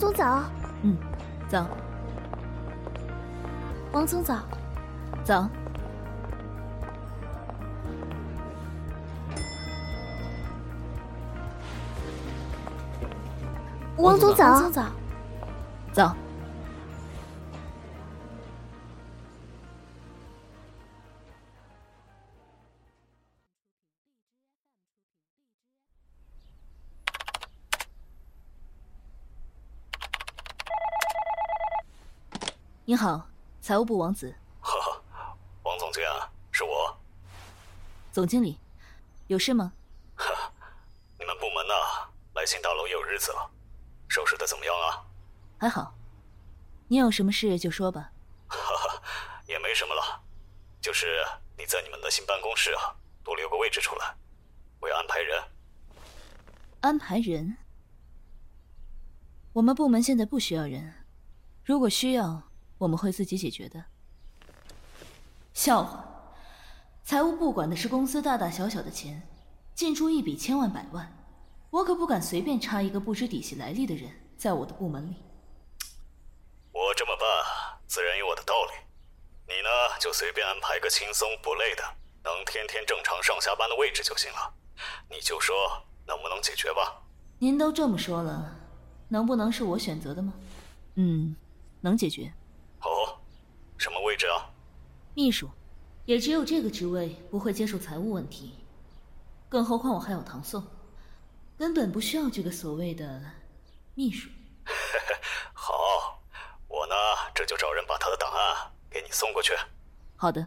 总早。嗯，早。王总早。早。王总早。王总早。你好，财务部王子。呵呵，王总监啊，是我。总经理，有事吗？呵，你们部门呢？来新大楼也有日子了，收拾的怎么样啊？还好。你有什么事就说吧。哈哈，也没什么了，就是你在你们的新办公室啊，多留个位置出来，我要安排人。安排人？我们部门现在不需要人，如果需要。我们会自己解决的。笑话，财务部管的是公司大大小小的钱，进出一笔千万百万，我可不敢随便插一个不知底细来历的人在我的部门里。我这么办，自然有我的道理。你呢，就随便安排个轻松不累的，能天天正常上下班的位置就行了。你就说能不能解决吧？您都这么说了，能不能是我选择的吗？嗯，能解决。哦，什么位置啊？秘书，也只有这个职位不会接触财务问题，更何况我还有唐宋，根本不需要这个所谓的秘书。好，我呢这就找人把他的档案给你送过去。好的。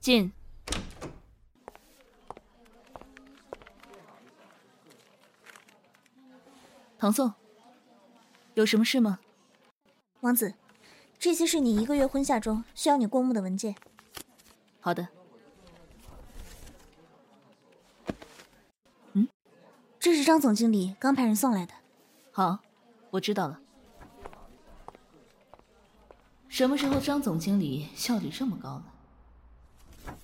进。唐宋，有什么事吗？王子，这些是你一个月婚夏中需要你过目的文件。好的。嗯，这是张总经理刚派人送来的。好，我知道了。什么时候张总经理效率这么高了？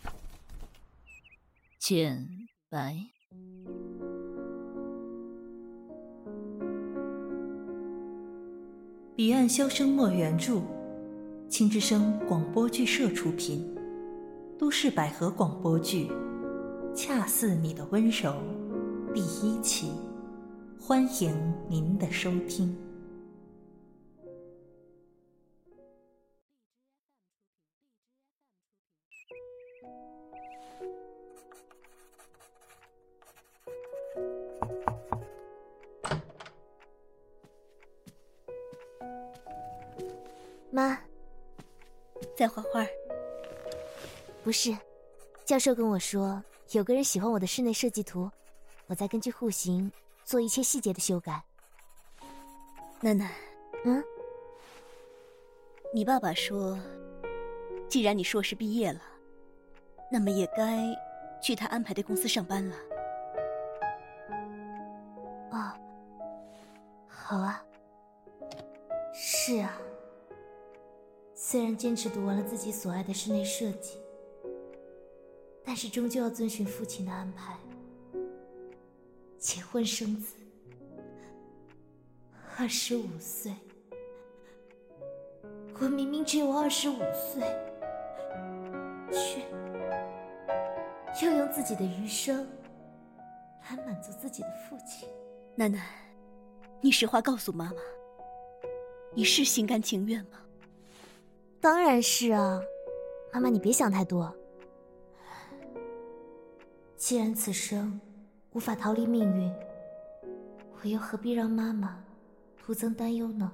浅白。彼岸箫声墨原著，青之声广播剧社出品，都市百合广播剧《恰似你的温柔》第一期，欢迎您的收听。在画画。不是，教授跟我说，有个人喜欢我的室内设计图，我在根据户型做一些细节的修改。楠楠，嗯，你爸爸说，既然你硕士毕业了，那么也该去他安排的公司上班了。哦，好啊，是啊。虽然坚持读完了自己所爱的室内设计，但是终究要遵循父亲的安排，结婚生子。二十五岁，我明明只有二十五岁，却要用自己的余生来满足自己的父亲。楠楠，你实话告诉妈妈，你是心甘情愿吗？当然是啊，妈妈，你别想太多。既然此生无法逃离命运，我又何必让妈妈徒增担忧呢？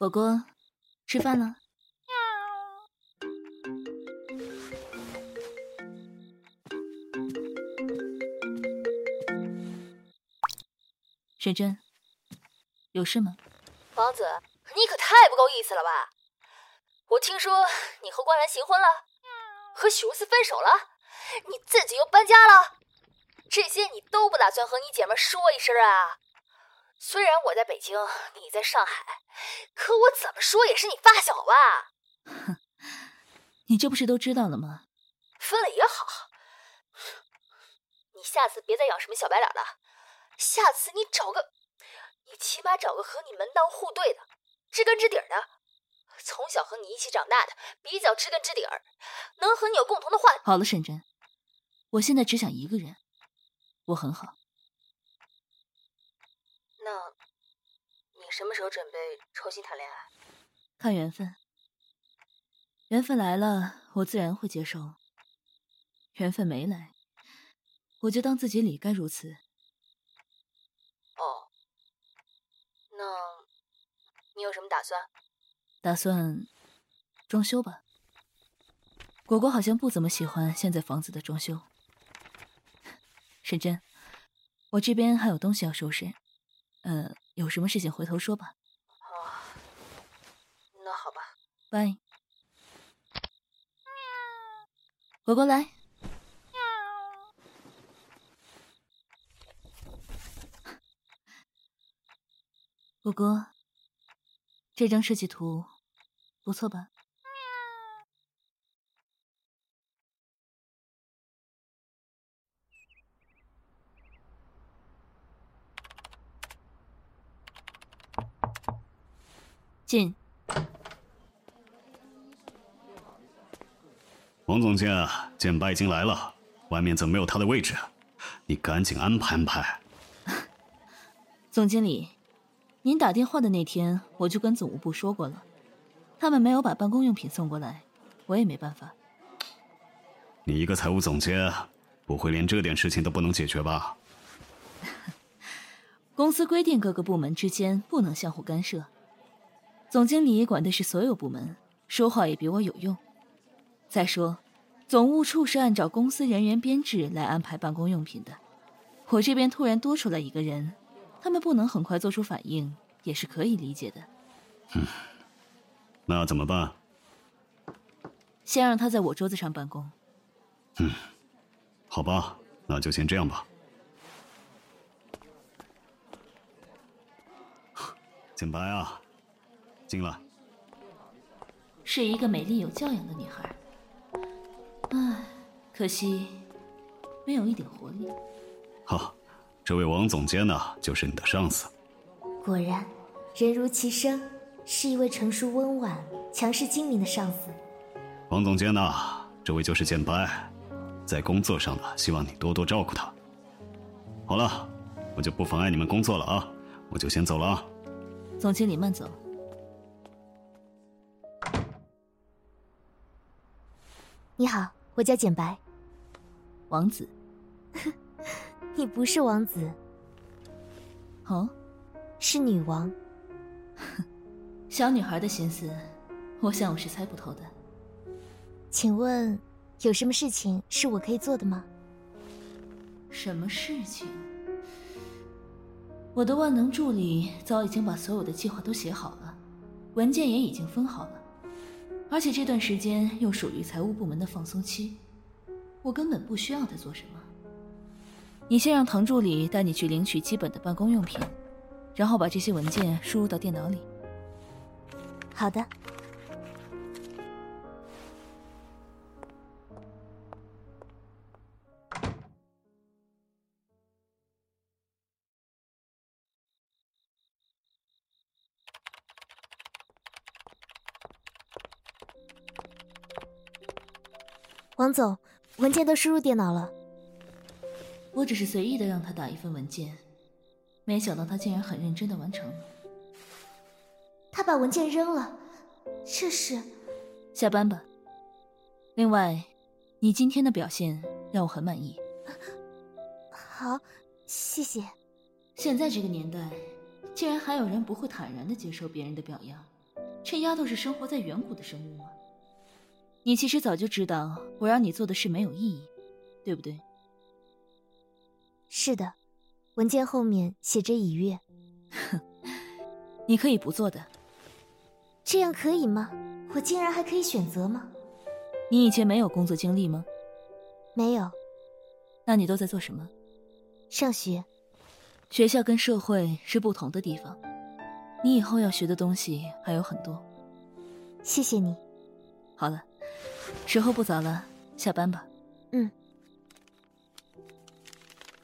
果果，吃饭了。沈真，有事吗？王子，你可太不够意思了吧！我听说你和关兰行婚了，和许如思分手了，你自己又搬家了，这些你都不打算和你姐妹说一声啊？虽然我在北京，你在上海，可我怎么说也是你发小吧？哼，你这不是都知道了吗？分了也好，你下次别再养什么小白脸了，下次你找个，你起码找个和你门当户对的，知根知底的。从小和你一起长大的，比较知根知底儿，能和你有共同的话。好了，沈真，我现在只想一个人，我很好。那，你什么时候准备重新谈恋爱？看缘分，缘分来了，我自然会接受；缘分没来，我就当自己理该如此。哦，那，你有什么打算？打算装修吧。果果好像不怎么喜欢现在房子的装修。沈真，我这边还有东西要收拾，呃，有什么事情回头说吧。哦，那好吧。拜。果果来。果果。这张设计图不错吧？进。王总监，简白已经来了，外面怎么没有他的位置？你赶紧安排安排。总经理。您打电话的那天，我就跟总务部说过了，他们没有把办公用品送过来，我也没办法。你一个财务总监，不会连这点事情都不能解决吧？公司规定各个部门之间不能相互干涉，总经理管的是所有部门，说话也比我有用。再说，总务处是按照公司人员编制来安排办公用品的，我这边突然多出来一个人。他们不能很快做出反应，也是可以理解的。嗯，那怎么办？先让他在我桌子上办公。嗯，好吧，那就先这样吧。简白啊，进来。是一个美丽有教养的女孩。唉，可惜没有一点活力。好。这位王总监呢，就是你的上司。果然，人如其声，是一位成熟温婉、强势精明的上司。王总监呢，这位就是建白，在工作上呢，希望你多多照顾他。好了，我就不妨碍你们工作了啊，我就先走了啊。总经理慢走。你好，我叫简白。王子。你不是王子，哦，是女王。小女孩的心思，我想我是猜不透的。请问，有什么事情是我可以做的吗？什么事情？我的万能助理早已经把所有的计划都写好了，文件也已经分好了，而且这段时间又属于财务部门的放松期，我根本不需要他做什么。你先让唐助理带你去领取基本的办公用品，然后把这些文件输入到电脑里。好的。王总，文件都输入电脑了。我只是随意的让他打一份文件，没想到他竟然很认真的完成了。他把文件扔了，这是……下班吧。另外，你今天的表现让我很满意。好，谢谢。现在这个年代，竟然还有人不会坦然的接受别人的表扬，这丫头是生活在远古的生物吗？你其实早就知道我让你做的事没有意义，对不对？是的，文件后面写着已阅。哼，你可以不做的。这样可以吗？我竟然还可以选择吗？你以前没有工作经历吗？没有。那你都在做什么？上学。学校跟社会是不同的地方，你以后要学的东西还有很多。谢谢你。好了，时候不早了，下班吧。嗯。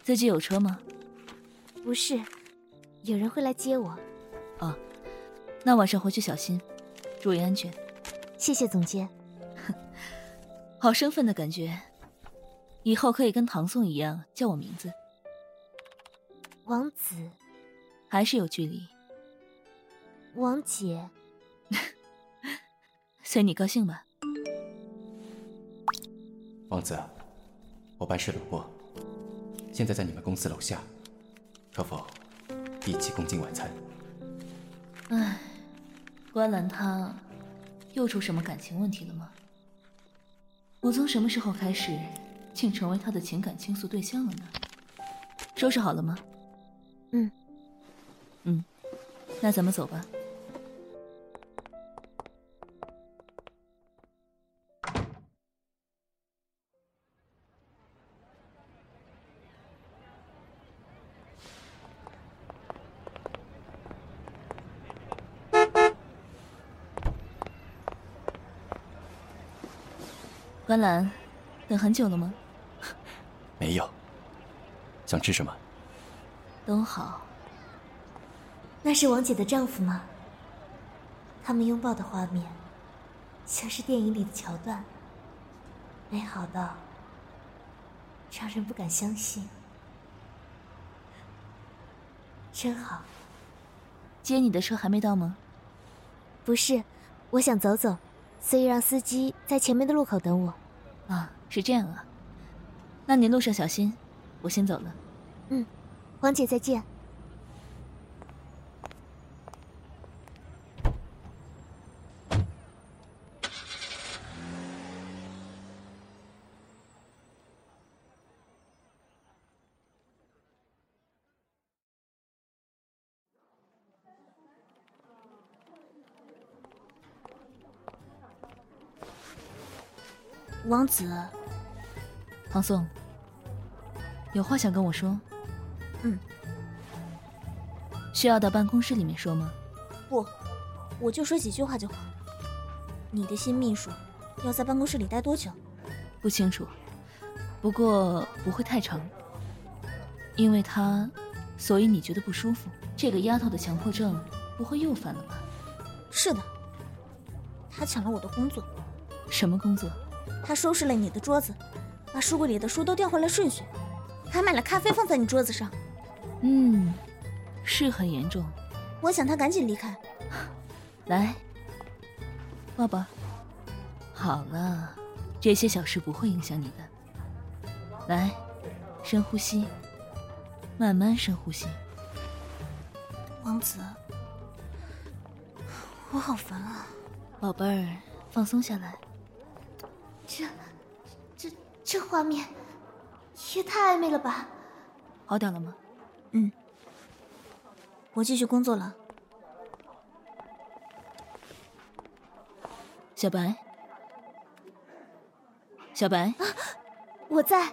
自己有车吗？不是，有人会来接我。哦，那晚上回去小心，注意安全。谢谢总监。好生分的感觉，以后可以跟唐宋一样叫我名字。王子，还是有距离。王姐，随你高兴吧。王子，我办事路过，现在在你们公司楼下，可否一起共进晚餐？唉，关澜他又出什么感情问题了吗？我从什么时候开始，竟成为他的情感倾诉对象了呢？收拾好了吗？嗯，嗯，那咱们走吧。关兰，等很久了吗？没有。想吃什么？都好。那是王姐的丈夫吗？他们拥抱的画面，像是电影里的桥段，美好到让人不敢相信。真好。接你的车还没到吗？不是，我想走走，所以让司机在前面的路口等我。啊，是这样啊。那您路上小心，我先走了。嗯。王姐，再见。王子，唐宋，有话想跟我说。嗯，需要到办公室里面说吗？不，我就说几句话就好。你的新秘书要在办公室里待多久？不清楚，不过不会太长。因为他，所以你觉得不舒服？这个丫头的强迫症不会又犯了吧？是的，他抢了我的工作。什么工作？他收拾了你的桌子，把书柜里的书都调回了顺序，还买了咖啡放在你桌子上。嗯，是很严重。我想他赶紧离开。来，抱抱。好了，这些小事不会影响你的。来，深呼吸，慢慢深呼吸。王子，我好烦啊。宝贝儿，放松下来。这，画面也太暧昧了吧？好点了吗？嗯，我继续工作了。小白，小白，我在。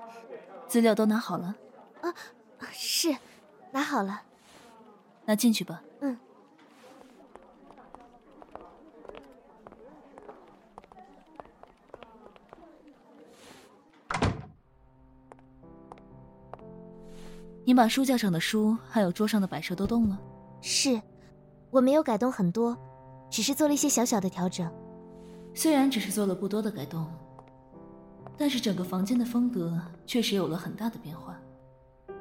资料都拿好了？啊，是，拿好了。那进去吧。你把书架上的书还有桌上的摆设都动了？是，我没有改动很多，只是做了一些小小的调整。虽然只是做了不多的改动，但是整个房间的风格确实有了很大的变化。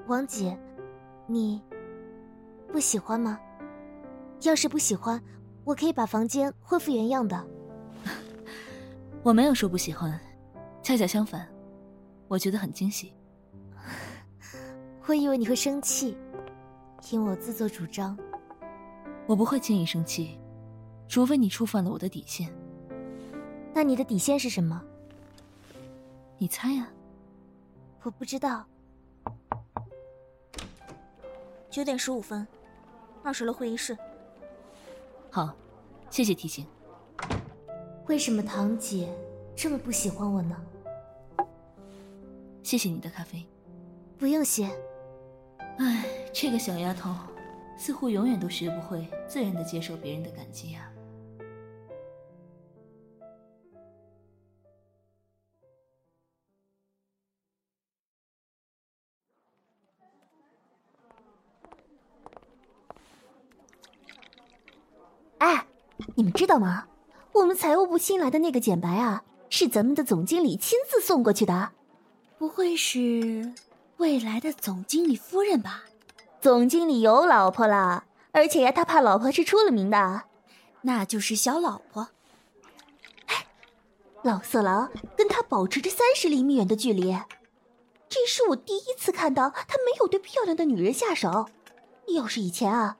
王姐，你不喜欢吗？要是不喜欢，我可以把房间恢复原样的。我没有说不喜欢，恰恰相反，我觉得很惊喜。我以为你会生气，因为我自作主张。我不会轻易生气，除非你触犯了我的底线。那你的底线是什么？你猜呀。我不知道。九点十五分，二十楼会议室。好，谢谢提醒。为什么堂姐这么不喜欢我呢？谢谢你的咖啡。不用谢。唉，这个小丫头似乎永远都学不会自然的接受别人的感激啊。哎，你们知道吗？我们财务部新来的那个简白啊，是咱们的总经理亲自送过去的。不会是未来的总经理夫人吧？总经理有老婆了，而且呀，他怕老婆是出了名的，那就是小老婆。哎，老色狼跟他保持着三十厘米远的距离，这是我第一次看到他没有对漂亮的女人下手。要是以前啊，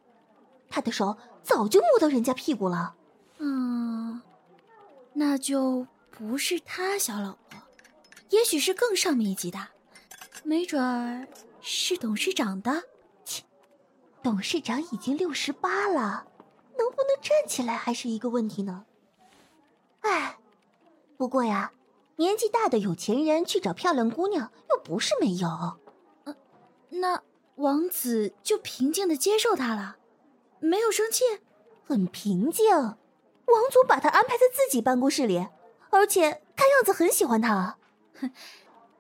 他的手早就摸到人家屁股了。嗯，那就不是他小老婆，也许是更上面一级的，没准儿是董事长的。切，董事长已经六十八了，能不能站起来还是一个问题呢。哎，不过呀，年纪大的有钱人去找漂亮姑娘又不是没有。嗯，那王子就平静的接受他了，没有生气，很平静。王总把他安排在自己办公室里，而且看样子很喜欢他。哼，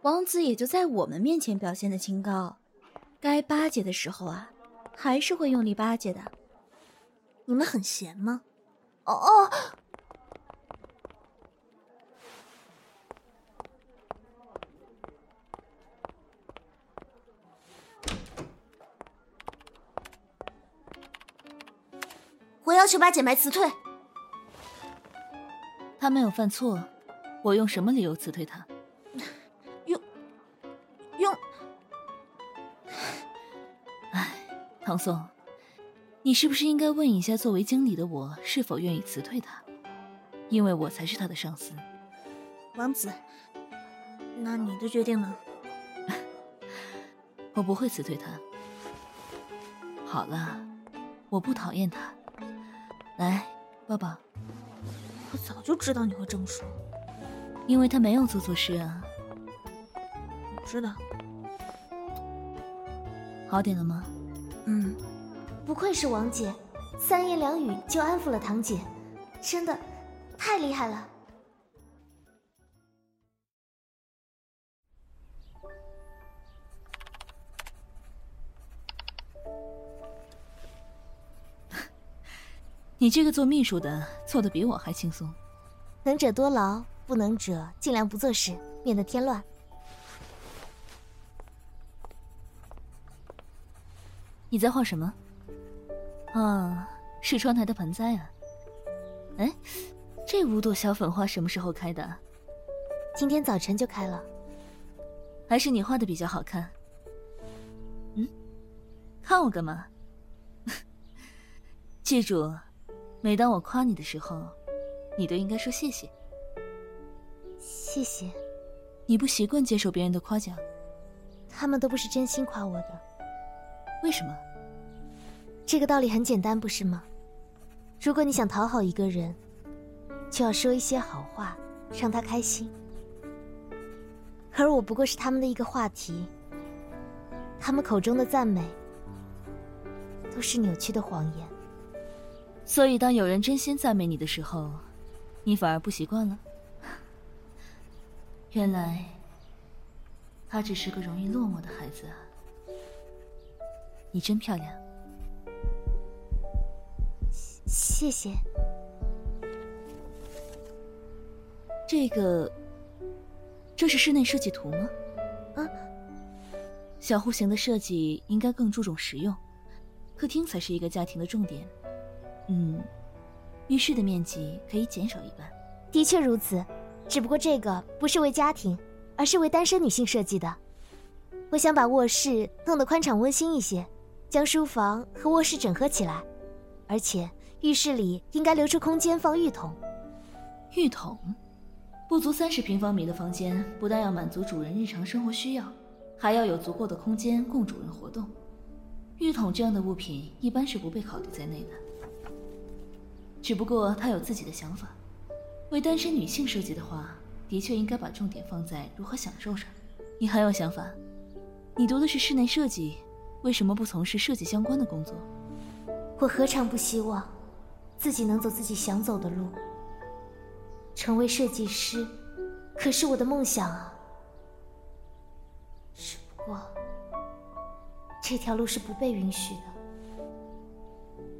王子也就在我们面前表现的清高，该巴结的时候啊，还是会用力巴结的。你们很闲吗？哦哦，我要求把简白辞退。他没有犯错，我用什么理由辞退他？唐宋，你是不是应该问一下，作为经理的我是否愿意辞退他？因为我才是他的上司。王子，那你的决定呢？我不会辞退他。好了，我不讨厌他。来，抱抱。我早就知道你会这么说，因为他没有做错事啊。我知道。好点了吗？嗯，不愧是王姐，三言两语就安抚了堂姐，真的太厉害了。你这个做秘书的做的比我还轻松。能者多劳，不能者尽量不做事，免得添乱。你在画什么？啊，是窗台的盆栽啊。哎，这五朵小粉花什么时候开的？今天早晨就开了。还是你画的比较好看。嗯，看我干嘛？记住。每当我夸你的时候，你都应该说谢谢。谢谢。你不习惯接受别人的夸奖，他们都不是真心夸我的。为什么？这个道理很简单，不是吗？如果你想讨好一个人，就要说一些好话，让他开心。而我不过是他们的一个话题，他们口中的赞美，都是扭曲的谎言。所以，当有人真心赞美你的时候，你反而不习惯了。原来，他只是个容易落寞的孩子啊！你真漂亮，谢谢。这个，这是室内设计图吗？啊，小户型的设计应该更注重实用，客厅才是一个家庭的重点。嗯，浴室的面积可以减少一半。的确如此，只不过这个不是为家庭，而是为单身女性设计的。我想把卧室弄得宽敞温馨一些，将书房和卧室整合起来，而且浴室里应该留出空间放浴桶。浴桶，不足三十平方米的房间，不但要满足主人日常生活需要，还要有足够的空间供主人活动。浴桶这样的物品一般是不被考虑在内的。只不过他有自己的想法，为单身女性设计的话，的确应该把重点放在如何享受上。你很有想法，你读的是室内设计，为什么不从事设计相关的工作？我何尝不希望自己能走自己想走的路，成为设计师，可是我的梦想啊。只不过，这条路是不被允许的。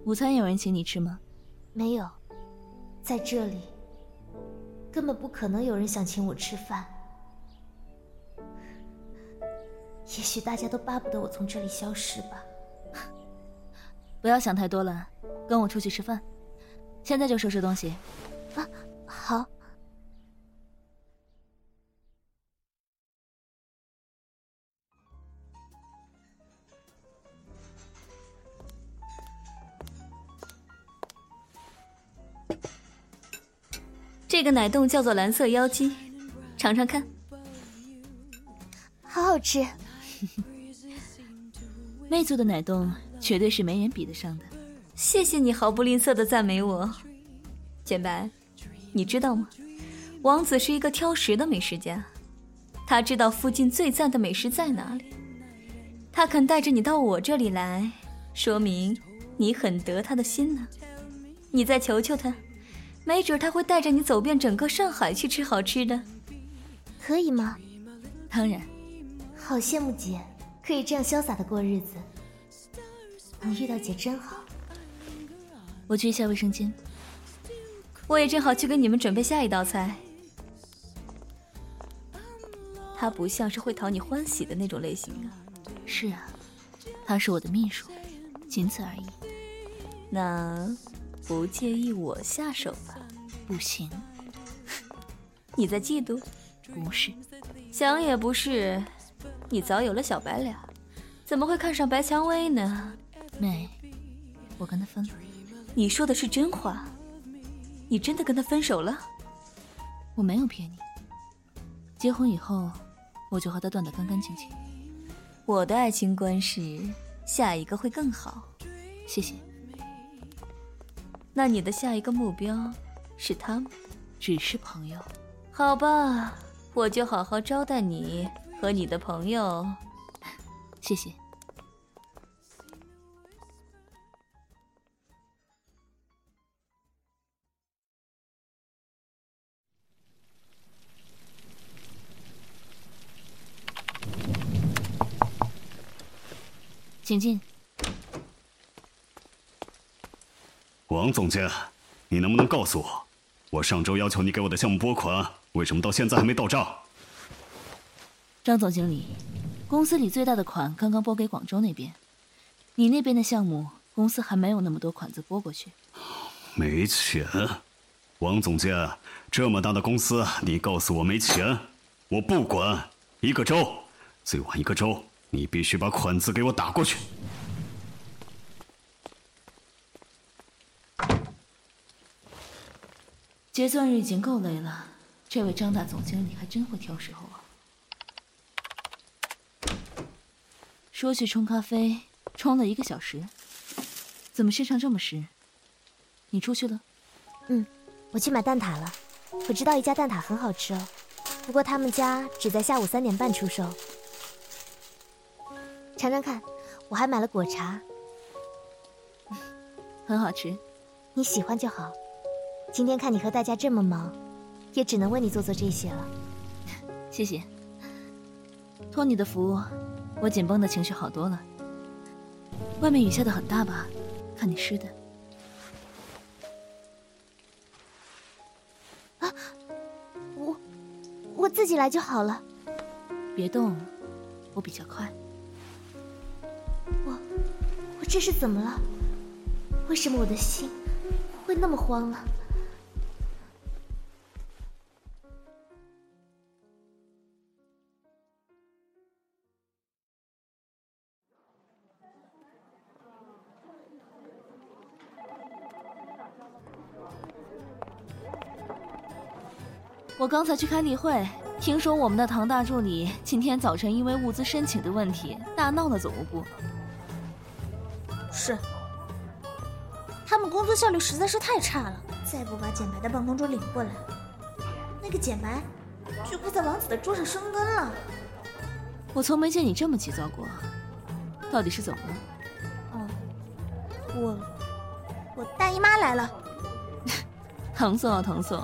午餐有人请你吃吗？没有，在这里，根本不可能有人想请我吃饭。也许大家都巴不得我从这里消失吧。不要想太多了，跟我出去吃饭。现在就收拾东西。啊，好。这个奶冻叫做蓝色妖姬，尝尝看，好好吃。魅族的奶冻绝对是没人比得上的。谢谢你毫不吝啬的赞美我，简白。你知道吗？王子是一个挑食的美食家，他知道附近最赞的美食在哪里。他肯带着你到我这里来，说明你很得他的心呢。你再求求他。没准他会带着你走遍整个上海去吃好吃的，可以吗？当然。好羡慕姐，可以这样潇洒的过日子。能遇到姐真好。我去一下卫生间。我也正好去给你们准备下一道菜。他不像是会讨你欢喜的那种类型啊。是啊，他是我的秘书，仅此而已。那。不介意我下手吧？不行，你在嫉妒？不是，想也不是，你早有了小白脸，怎么会看上白蔷薇呢？妹，我跟他分了。你说的是真话？你真的跟他分手了？我没有骗你。结婚以后，我就和他断得干干净净。我的爱情观是下一个会更好。谢谢。那你的下一个目标是他吗？只是朋友，好吧，我就好好招待你和你的朋友。谢谢。请进。王总监，你能不能告诉我，我上周要求你给我的项目拨款，为什么到现在还没到账？张总经理，公司里最大的款刚刚拨给广州那边，你那边的项目，公司还没有那么多款子拨过去。没钱？王总监，这么大的公司，你告诉我没钱，我不管。一个周，最晚一个周，你必须把款子给我打过去。结算日已经够累了，这位张大总经理还真会挑时候啊！说去冲咖啡，冲了一个小时，怎么身上这么湿？你出去了？嗯，我去买蛋挞了。我知道一家蛋挞很好吃哦，不过他们家只在下午三点半出售。尝尝看，我还买了果茶，很好吃，你喜欢就好。今天看你和大家这么忙，也只能为你做做这些了。谢谢。托你的福，我紧绷的情绪好多了。外面雨下的很大吧？看你湿的。啊，我我自己来就好了。别动，我比较快。我我这是怎么了？为什么我的心会那么慌了？刚才去开例会，听说我们的唐大助理今天早晨因为物资申请的问题大闹了总务部。是，他们工作效率实在是太差了，再不把简白的办公桌领过来，那个简白就快在王子的桌上生根了。我从没见你这么急躁过，到底是怎么了？哦，我我大姨妈来了。唐宋啊，唐宋，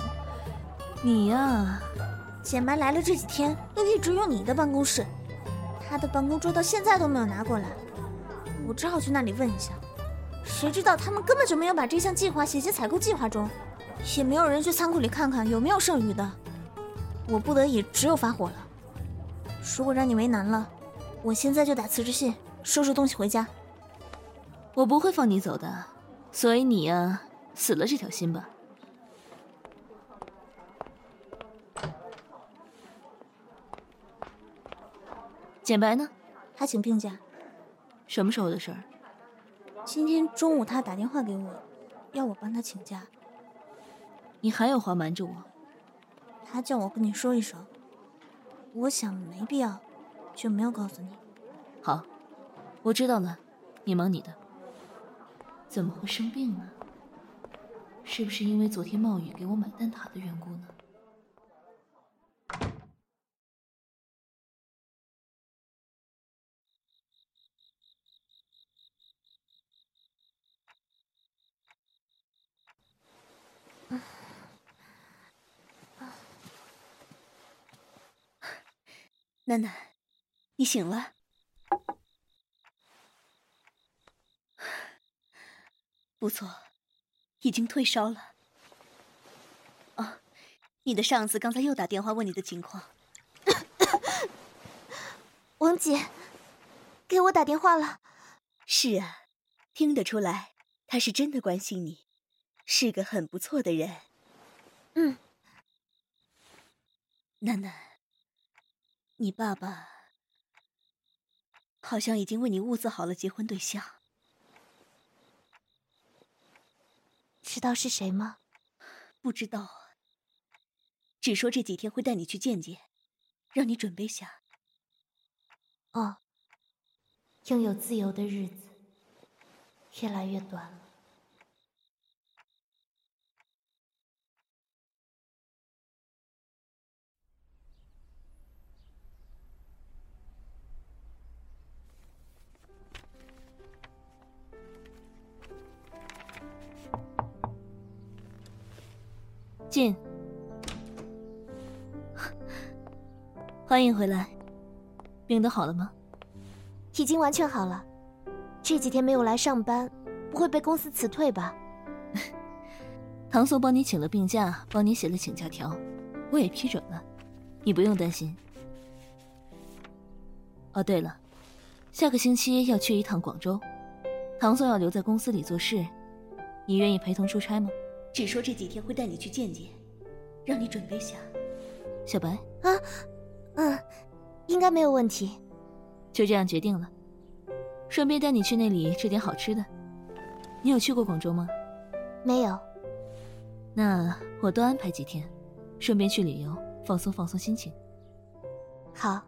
你呀，简白来了这几天都一直用你的办公室，他的办公桌到现在都没有拿过来，我只好去那里问一下。谁知道他们根本就没有把这项计划写进采购计划中，也没有人去仓库里看看有没有剩余的。我不得已只有发火了。如果让你为难了，我现在就打辞职信，收拾东西回家。我不会放你走的，所以你呀，死了这条心吧。简白呢？他请病假。什么时候的事儿？今天中午他打电话给我，要我帮他请假。你还有话瞒着我？他叫我跟你说一声。我想没必要，就没有告诉你。好，我知道了，你忙你的。怎么会生病呢？是不是因为昨天冒雨给我买蛋挞的缘故呢？楠楠，你醒了。不错，已经退烧了。哦，你的上司刚才又打电话问你的情况。王姐，给我打电话了。是啊，听得出来，他是真的关心你，是个很不错的人。嗯，楠楠。你爸爸好像已经为你物色好了结婚对象，知道是谁吗？不知道，只说这几天会带你去见见，让你准备下。哦，拥有自由的日子越来越短了。进，欢迎回来。病都好了吗？已经完全好了。这几天没有来上班，不会被公司辞退吧？唐宋帮你请了病假，帮你写了请假条，我也批准了，你不用担心。哦，对了，下个星期要去一趟广州，唐宋要留在公司里做事，你愿意陪同出差吗？只说这几天会带你去见见，让你准备下。小白啊，嗯，应该没有问题。就这样决定了，顺便带你去那里吃点好吃的。你有去过广州吗？没有。那我多安排几天，顺便去旅游，放松放松心情。好。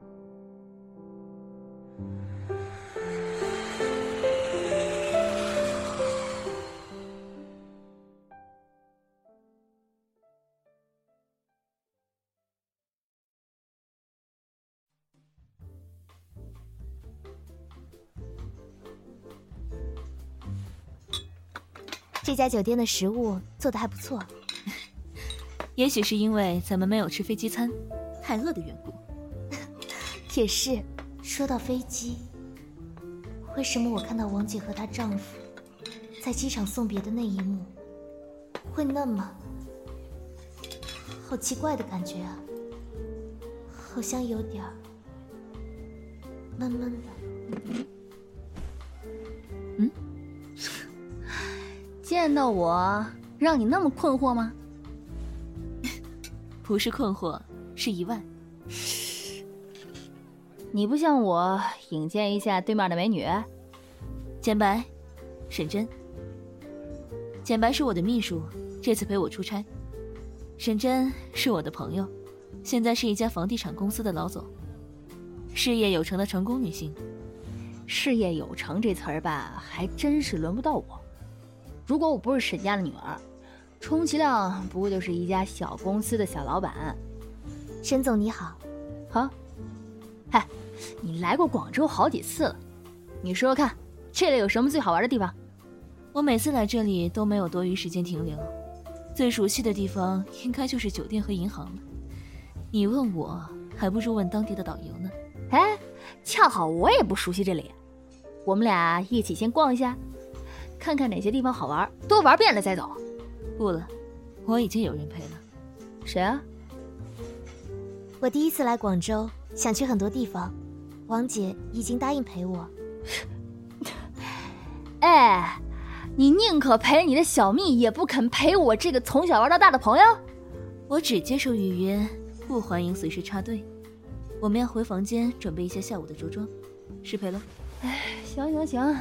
这家酒店的食物做的还不错，也许是因为咱们没有吃飞机餐，太饿的缘故。也是，说到飞机，为什么我看到王姐和她丈夫在机场送别的那一幕，会那么好奇怪的感觉啊？好像有点闷闷的。见到我让你那么困惑吗？不是困惑，是意外。你不像我引荐一下对面的美女。简白，沈真。简白是我的秘书，这次陪我出差。沈真是我的朋友，现在是一家房地产公司的老总，事业有成的成功女性。事业有成这词儿吧，还真是轮不到我。如果我不是沈家的女儿，充其量不过就是一家小公司的小老板。沈总你好，好。嗨，你来过广州好几次了，你说说看，这里有什么最好玩的地方？我每次来这里都没有多余时间停留，最熟悉的地方应该就是酒店和银行了。你问我，还不如问当地的导游呢。哎，恰好我也不熟悉这里，我们俩一起先逛一下，看看哪些地方好玩，都玩遍了再走。不了，我已经有人陪了。谁啊？我第一次来广州，想去很多地方，王姐已经答应陪我。哎，你宁可陪你的小蜜，也不肯陪我这个从小玩到大的朋友。我只接受预约，不欢迎随时插队。我们要回房间准备一下下午的着装，失陪了。哎，行行行，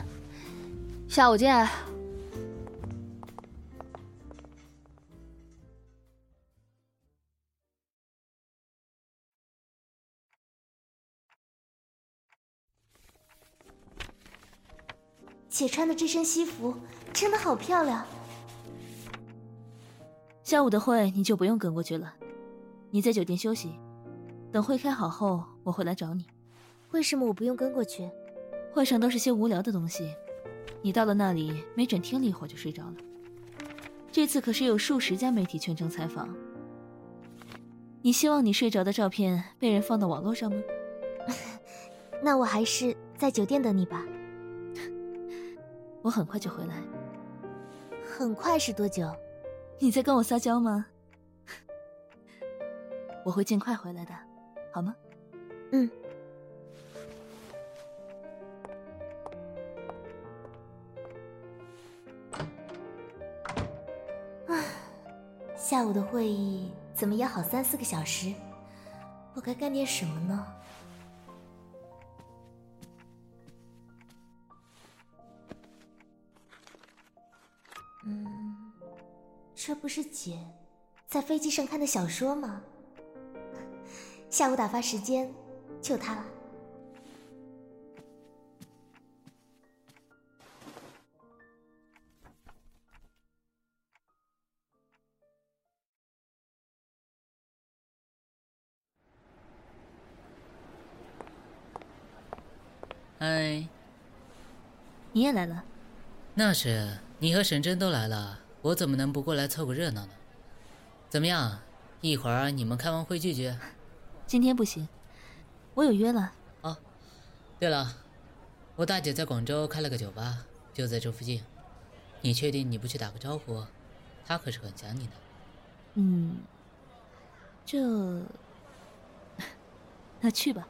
下午见。姐穿的这身西服真的好漂亮。下午的会你就不用跟过去了，你在酒店休息。等会开好后，我会来找你。为什么我不用跟过去？会上都是些无聊的东西，你到了那里，没准听了一会儿就睡着了。这次可是有数十家媒体全程采访，你希望你睡着的照片被人放到网络上吗？那我还是在酒店等你吧。我很快就回来。很快是多久？你在跟我撒娇吗？我会尽快回来的。好吗？嗯。下午的会议怎么也好三四个小时，我该干点什么呢？嗯，这不是姐在飞机上看的小说吗？下午打发时间，就它了。也来了？那是，你和沈真都来了，我怎么能不过来凑个热闹呢？怎么样，一会儿你们开完会聚聚？今天不行，我有约了。哦，对了，我大姐在广州开了个酒吧，就在这附近。你确定你不去打个招呼？她可是很想你的。嗯，这，那去吧。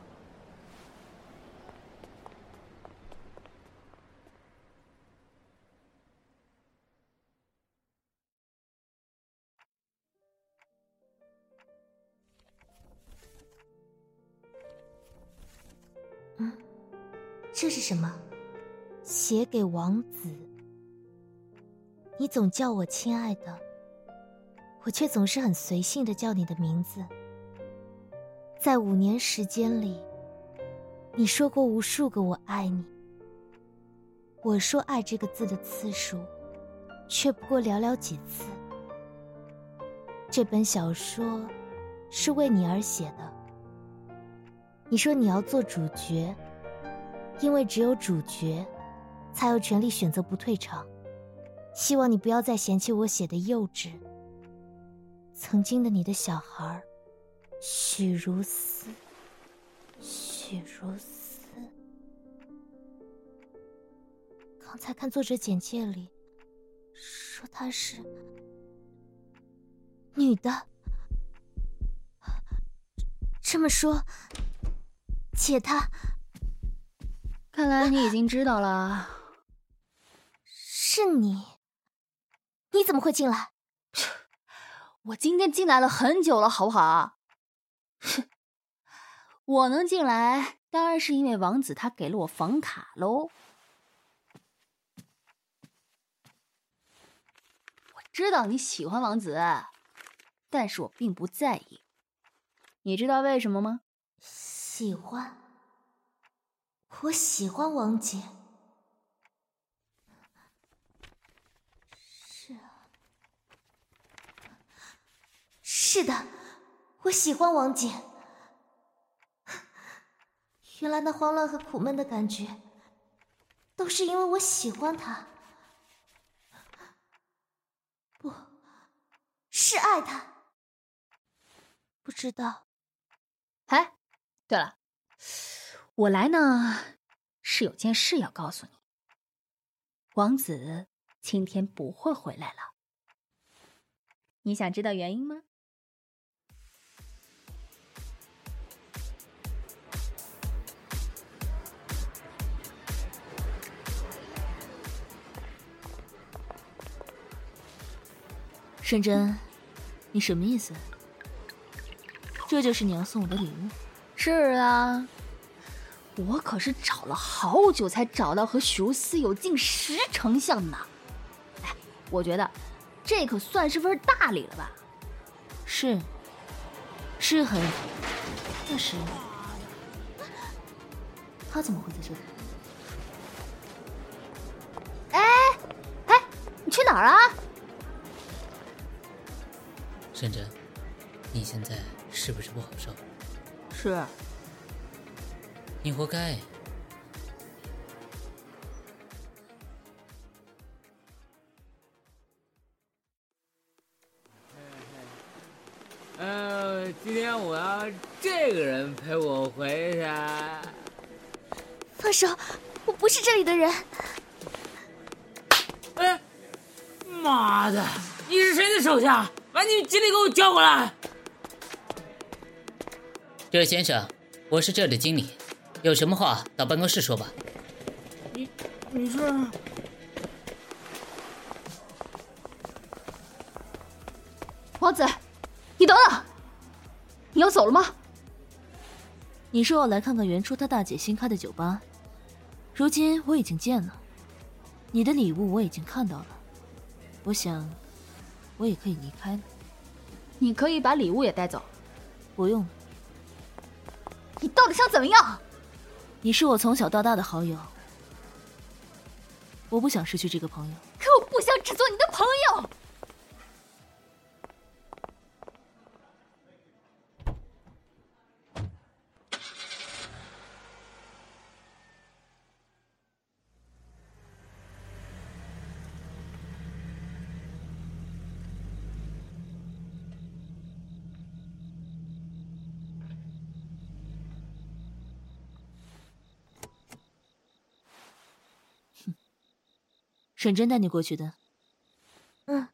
这是什么？写给王子。你总叫我亲爱的，我却总是很随性的叫你的名字。在五年时间里，你说过无数个“我爱你”。我说“爱”这个字的次数，却不过寥寥几次。这本小说是为你而写的。你说你要做主角。因为只有主角，才有权利选择不退场。希望你不要再嫌弃我写的幼稚。曾经的你的小孩许如斯，许如斯。刚才看作者简介里，说她是女的。这么说，姐她。看来你已经知道了，是你？你怎么会进来？我今天进来了很久了，好不好？哼，我能进来，当然是因为王子他给了我房卡喽。我知道你喜欢王子，但是我并不在意。你知道为什么吗？喜欢。我喜欢王姐。是啊，是的，我喜欢王姐。原来那慌乱和苦闷的感觉，都是因为我喜欢他，不是爱他。不知道。哎，对了，我来呢是有件事要告诉你。王子今天不会回来了，你想知道原因吗？沈真，你什么意思？这就是你要送我的礼物？是啊，我可是找了好久才找到和许如斯有近十成像呢。哎，我觉得这可算是份大礼了吧？是，是很。但是，他怎么会在这里？哎，哎，你去哪儿啊？沈真，你现在是不是不好受？是。你活该。呃，今天我要这个人陪我回去。放手！我不是这里的人。哎，妈的！你是谁的手下？把你经理给我叫过来。这位先生，我是这里的经理，有什么话到办公室说吧。你，你是？王子，你等等，你要走了吗？你说要来看看原初他大姐新开的酒吧，如今我已经见了，你的礼物我已经看到了，我想。我也可以离开了。你可以把礼物也带走。不用。你到底想怎么样？你是我从小到大的好友，我不想失去这个朋友。可我不想只做你的朋友。沈真带你过去的。嗯。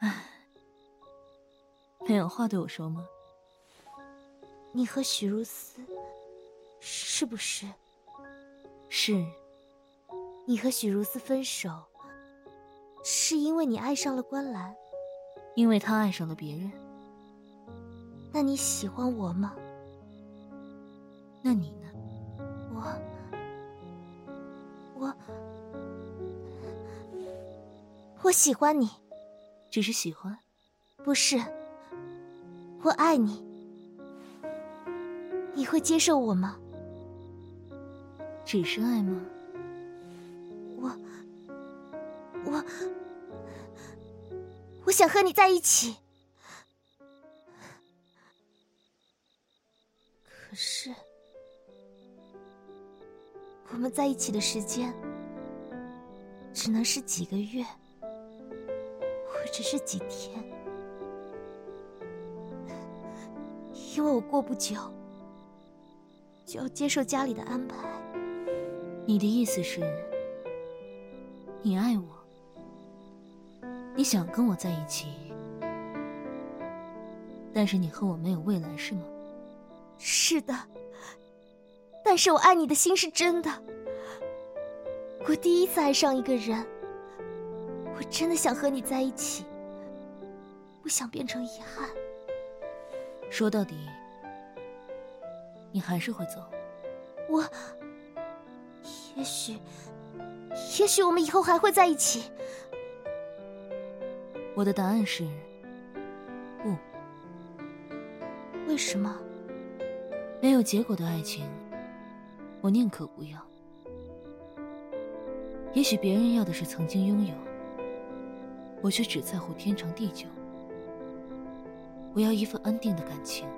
唉，没有话对我说吗？你和许如斯是不是？是。你和许如斯分手，是因为你爱上了关澜？因为他爱上了别人。那你喜欢我吗？那你我喜欢你，只是喜欢，不是。我爱你，你会接受我吗？只是爱吗？我，我，我想和你在一起。可是，我们在一起的时间只能是几个月。只是几天，因为我过不久就要接受家里的安排。你的意思是，你爱我，你想跟我在一起，但是你和我没有未来，是吗？是的，但是我爱你的心是真的。我第一次爱上一个人。我真的想和你在一起，不想变成遗憾。说到底，你还是会走。我，也许，也许我们以后还会在一起。我的答案是不。为什么？没有结果的爱情，我宁可不要。也许别人要的是曾经拥有。我却只在乎天长地久。我要一份安定的感情，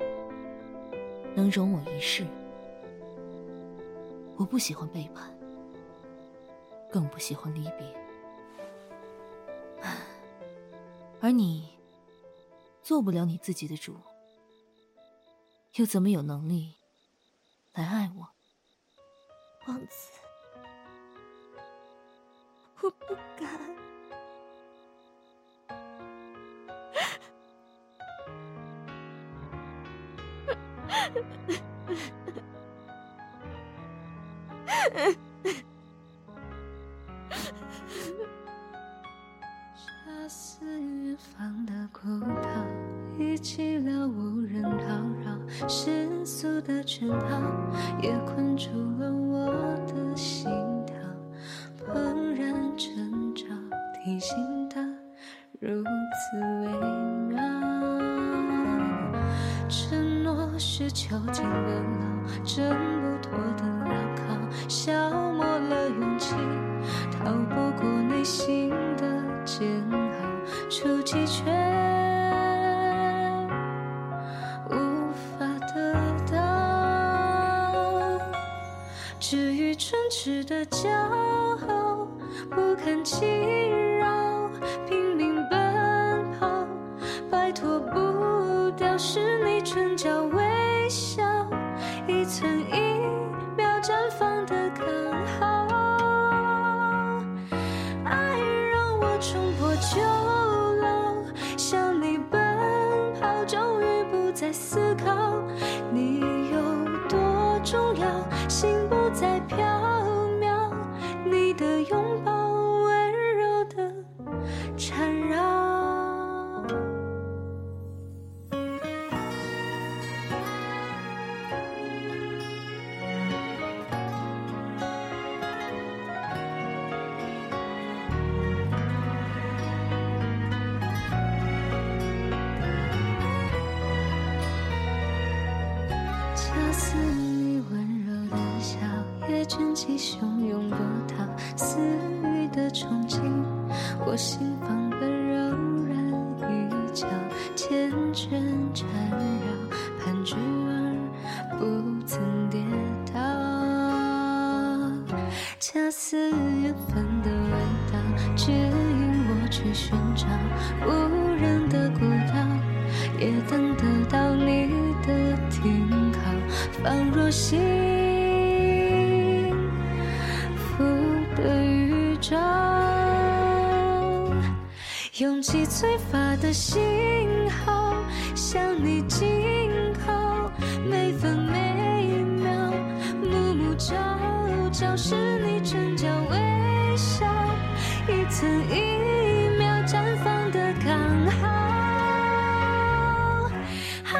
能容我一世。我不喜欢背叛，更不喜欢离别。而你做不了你自己的主，又怎么有能力来爱我？王子，我不敢。恰似远方的孤岛，一起了无人打扰，世俗的圈套也困住了我的心。冲破囚牢，向你奔跑，终于不再思考。勇气催发的信号，向你紧靠，每分每秒，暮暮朝朝，是你唇角微笑，一寸一秒绽放的刚好。爱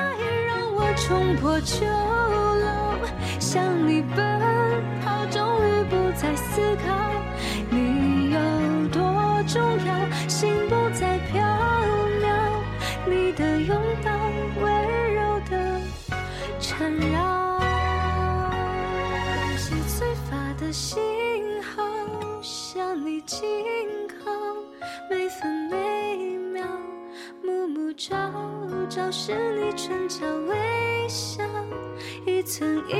让我冲破囚牢，向你奔跑，终于不再思考你有多重要，照，照，是你唇角微笑，一寸一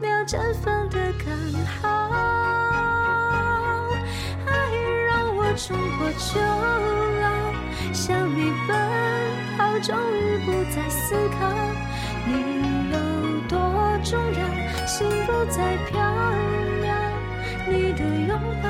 秒绽放的刚好。爱让我冲破囚牢，向你奔跑，终于不再思考你有多重要，心不再飘渺，你的拥抱